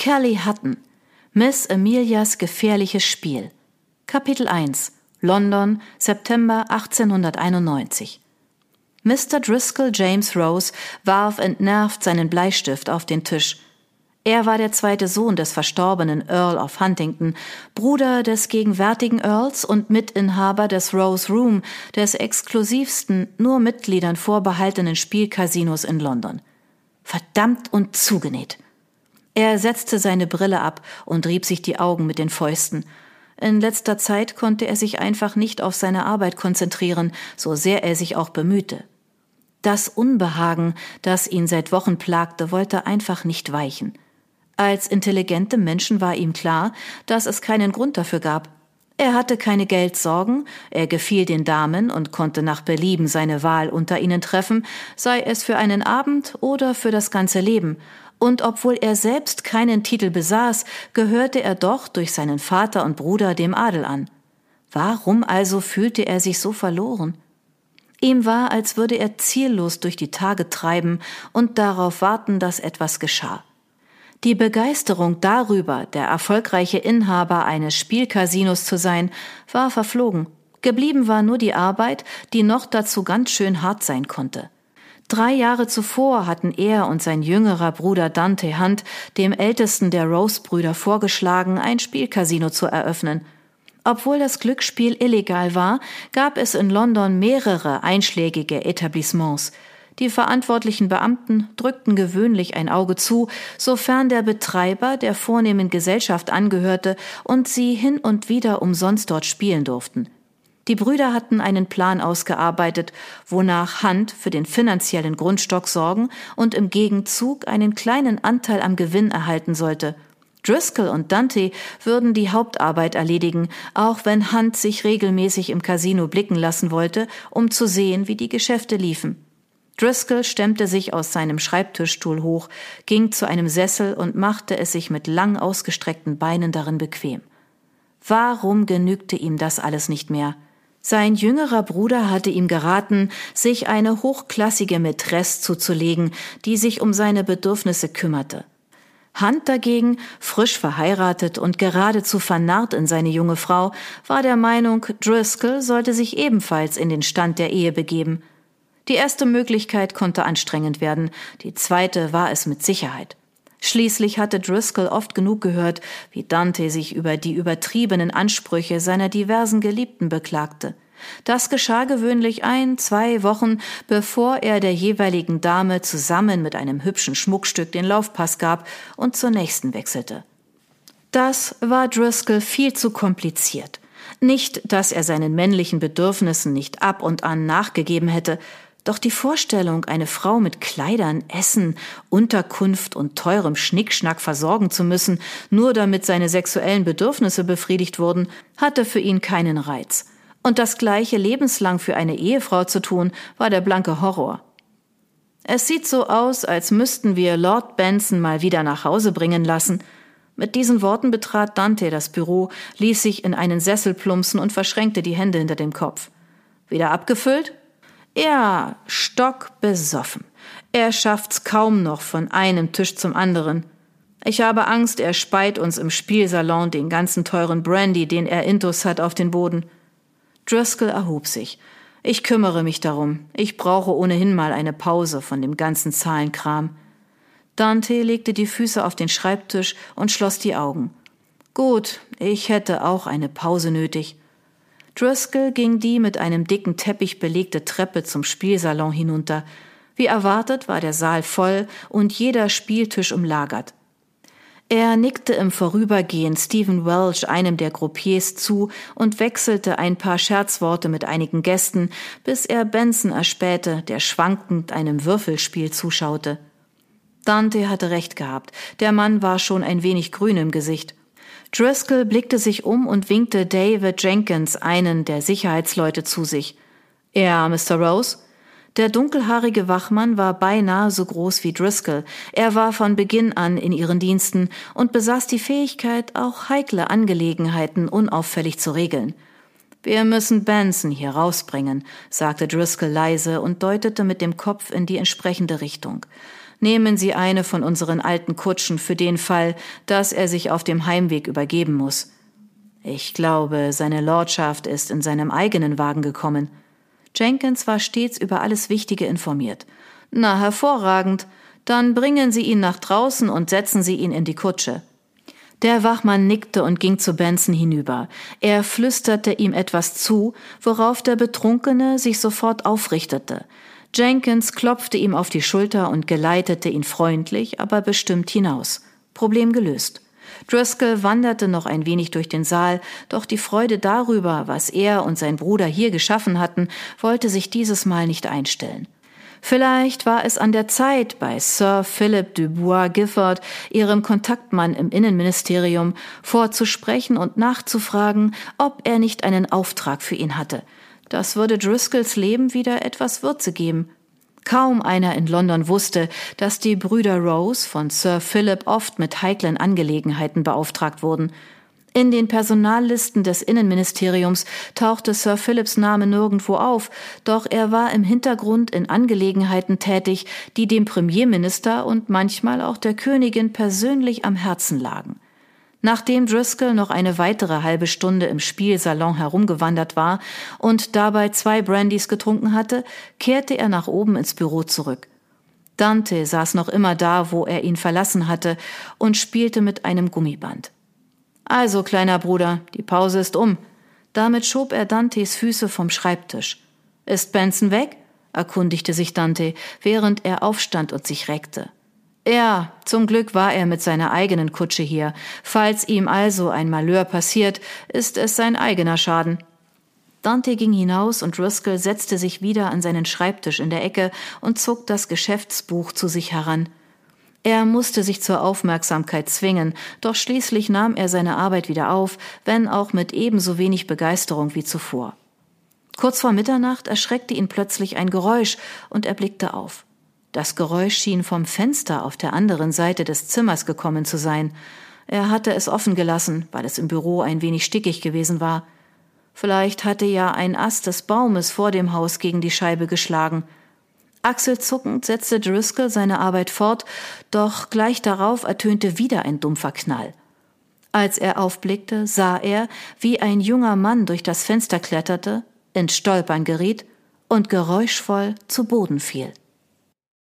Kelly Hutton. Miss Amelias gefährliches Spiel. Kapitel 1. London, September 1891. Mr. Driscoll James Rose warf entnervt seinen Bleistift auf den Tisch. Er war der zweite Sohn des verstorbenen Earl of Huntington, Bruder des gegenwärtigen Earls und Mitinhaber des Rose Room, des exklusivsten, nur Mitgliedern vorbehaltenen Spielcasinos in London. Verdammt und zugenäht. Er setzte seine Brille ab und rieb sich die Augen mit den Fäusten. In letzter Zeit konnte er sich einfach nicht auf seine Arbeit konzentrieren, so sehr er sich auch bemühte. Das Unbehagen, das ihn seit Wochen plagte, wollte einfach nicht weichen. Als intelligentem Menschen war ihm klar, dass es keinen Grund dafür gab. Er hatte keine Geldsorgen, er gefiel den Damen und konnte nach Belieben seine Wahl unter ihnen treffen, sei es für einen Abend oder für das ganze Leben, und obwohl er selbst keinen Titel besaß, gehörte er doch durch seinen Vater und Bruder dem Adel an. Warum also fühlte er sich so verloren? Ihm war, als würde er ziellos durch die Tage treiben und darauf warten, dass etwas geschah. Die Begeisterung darüber, der erfolgreiche Inhaber eines Spielcasinos zu sein, war verflogen. Geblieben war nur die Arbeit, die noch dazu ganz schön hart sein konnte. Drei Jahre zuvor hatten er und sein jüngerer Bruder Dante Hunt dem ältesten der Rose-Brüder vorgeschlagen, ein Spielcasino zu eröffnen – obwohl das Glücksspiel illegal war, gab es in London mehrere einschlägige Etablissements. Die verantwortlichen Beamten drückten gewöhnlich ein Auge zu, sofern der Betreiber der vornehmen Gesellschaft angehörte und sie hin und wieder umsonst dort spielen durften. Die Brüder hatten einen Plan ausgearbeitet, wonach Hunt für den finanziellen Grundstock sorgen und im Gegenzug einen kleinen Anteil am Gewinn erhalten sollte – Driscoll und Dante würden die Hauptarbeit erledigen, auch wenn Hunt sich regelmäßig im Casino blicken lassen wollte, um zu sehen, wie die Geschäfte liefen. Driscoll stemmte sich aus seinem Schreibtischstuhl hoch, ging zu einem Sessel und machte es sich mit lang ausgestreckten Beinen darin bequem. Warum genügte ihm das alles nicht mehr? Sein jüngerer Bruder hatte ihm geraten, sich eine hochklassige Mätresse zuzulegen, die sich um seine Bedürfnisse kümmerte. Hunt dagegen, frisch verheiratet und geradezu vernarrt in seine junge Frau, war der Meinung, Driscoll sollte sich ebenfalls in den Stand der Ehe begeben. Die erste Möglichkeit konnte anstrengend werden, die zweite war es mit Sicherheit. Schließlich hatte Driscoll oft genug gehört, wie Dante sich über die übertriebenen Ansprüche seiner diversen Geliebten beklagte. Das geschah gewöhnlich ein, zwei Wochen, bevor er der jeweiligen Dame zusammen mit einem hübschen Schmuckstück den Laufpass gab und zur nächsten wechselte. Das war Driscoll viel zu kompliziert. Nicht, dass er seinen männlichen Bedürfnissen nicht ab und an nachgegeben hätte, doch die Vorstellung, eine Frau mit Kleidern, Essen, Unterkunft und teurem Schnickschnack versorgen zu müssen, nur damit seine sexuellen Bedürfnisse befriedigt wurden, hatte für ihn keinen Reiz. Und das gleiche lebenslang für eine Ehefrau zu tun, war der blanke Horror. Es sieht so aus, als müssten wir Lord Benson mal wieder nach Hause bringen lassen. Mit diesen Worten betrat Dante das Büro, ließ sich in einen Sessel plumpsen und verschränkte die Hände hinter dem Kopf. Wieder abgefüllt? Ja, stockbesoffen. Er schafft's kaum noch von einem Tisch zum anderen. Ich habe Angst, er speit uns im Spielsalon den ganzen teuren Brandy, den er intus hat, auf den Boden. Driscoll erhob sich. Ich kümmere mich darum. Ich brauche ohnehin mal eine Pause von dem ganzen Zahlenkram. Dante legte die Füße auf den Schreibtisch und schloss die Augen. Gut, ich hätte auch eine Pause nötig. Driscoll ging die mit einem dicken Teppich belegte Treppe zum Spielsalon hinunter. Wie erwartet war der Saal voll und jeder Spieltisch umlagert. Er nickte im Vorübergehen Stephen Welch, einem der Groupiers, zu und wechselte ein paar Scherzworte mit einigen Gästen, bis er Benson erspähte, der schwankend einem Würfelspiel zuschaute. Dante hatte recht gehabt. Der Mann war schon ein wenig grün im Gesicht. Driscoll blickte sich um und winkte David Jenkins, einen der Sicherheitsleute, zu sich. Ja, Mr. Rose? Der dunkelhaarige Wachmann war beinahe so groß wie Driscoll. Er war von Beginn an in ihren Diensten und besaß die Fähigkeit, auch heikle Angelegenheiten unauffällig zu regeln. Wir müssen Benson hier rausbringen, sagte Driscoll leise und deutete mit dem Kopf in die entsprechende Richtung. Nehmen Sie eine von unseren alten Kutschen für den Fall, dass er sich auf dem Heimweg übergeben muss. Ich glaube, seine Lordschaft ist in seinem eigenen Wagen gekommen. Jenkins war stets über alles Wichtige informiert. Na, hervorragend. Dann bringen Sie ihn nach draußen und setzen Sie ihn in die Kutsche. Der Wachmann nickte und ging zu Benson hinüber. Er flüsterte ihm etwas zu, worauf der Betrunkene sich sofort aufrichtete. Jenkins klopfte ihm auf die Schulter und geleitete ihn freundlich, aber bestimmt hinaus. Problem gelöst. Driscoll wanderte noch ein wenig durch den Saal, doch die Freude darüber, was er und sein Bruder hier geschaffen hatten, wollte sich dieses Mal nicht einstellen. Vielleicht war es an der Zeit, bei Sir Philip Dubois Gifford, ihrem Kontaktmann im Innenministerium, vorzusprechen und nachzufragen, ob er nicht einen Auftrag für ihn hatte. Das würde Driscolls Leben wieder etwas Würze geben. Kaum einer in London wusste, dass die Brüder Rose von Sir Philip oft mit heiklen Angelegenheiten beauftragt wurden. In den Personallisten des Innenministeriums tauchte Sir Philips Name nirgendwo auf, doch er war im Hintergrund in Angelegenheiten tätig, die dem Premierminister und manchmal auch der Königin persönlich am Herzen lagen. Nachdem Driscoll noch eine weitere halbe Stunde im Spielsalon herumgewandert war und dabei zwei Brandys getrunken hatte, kehrte er nach oben ins Büro zurück. Dante saß noch immer da, wo er ihn verlassen hatte, und spielte mit einem Gummiband. Also, kleiner Bruder, die Pause ist um. Damit schob er Dantes Füße vom Schreibtisch. Ist Benson weg? erkundigte sich Dante, während er aufstand und sich reckte. Ja, zum Glück war er mit seiner eigenen Kutsche hier. Falls ihm also ein Malheur passiert, ist es sein eigener Schaden. Dante ging hinaus und Driscoll setzte sich wieder an seinen Schreibtisch in der Ecke und zog das Geschäftsbuch zu sich heran. Er musste sich zur Aufmerksamkeit zwingen, doch schließlich nahm er seine Arbeit wieder auf, wenn auch mit ebenso wenig Begeisterung wie zuvor. Kurz vor Mitternacht erschreckte ihn plötzlich ein Geräusch und er blickte auf. Das Geräusch schien vom Fenster auf der anderen Seite des Zimmers gekommen zu sein. Er hatte es offen gelassen, weil es im Büro ein wenig stickig gewesen war. Vielleicht hatte ja ein Ast des Baumes vor dem Haus gegen die Scheibe geschlagen. Achselzuckend setzte Driscoll seine Arbeit fort, doch gleich darauf ertönte wieder ein dumpfer Knall. Als er aufblickte, sah er, wie ein junger Mann durch das Fenster kletterte, ins Stolpern geriet und geräuschvoll zu Boden fiel.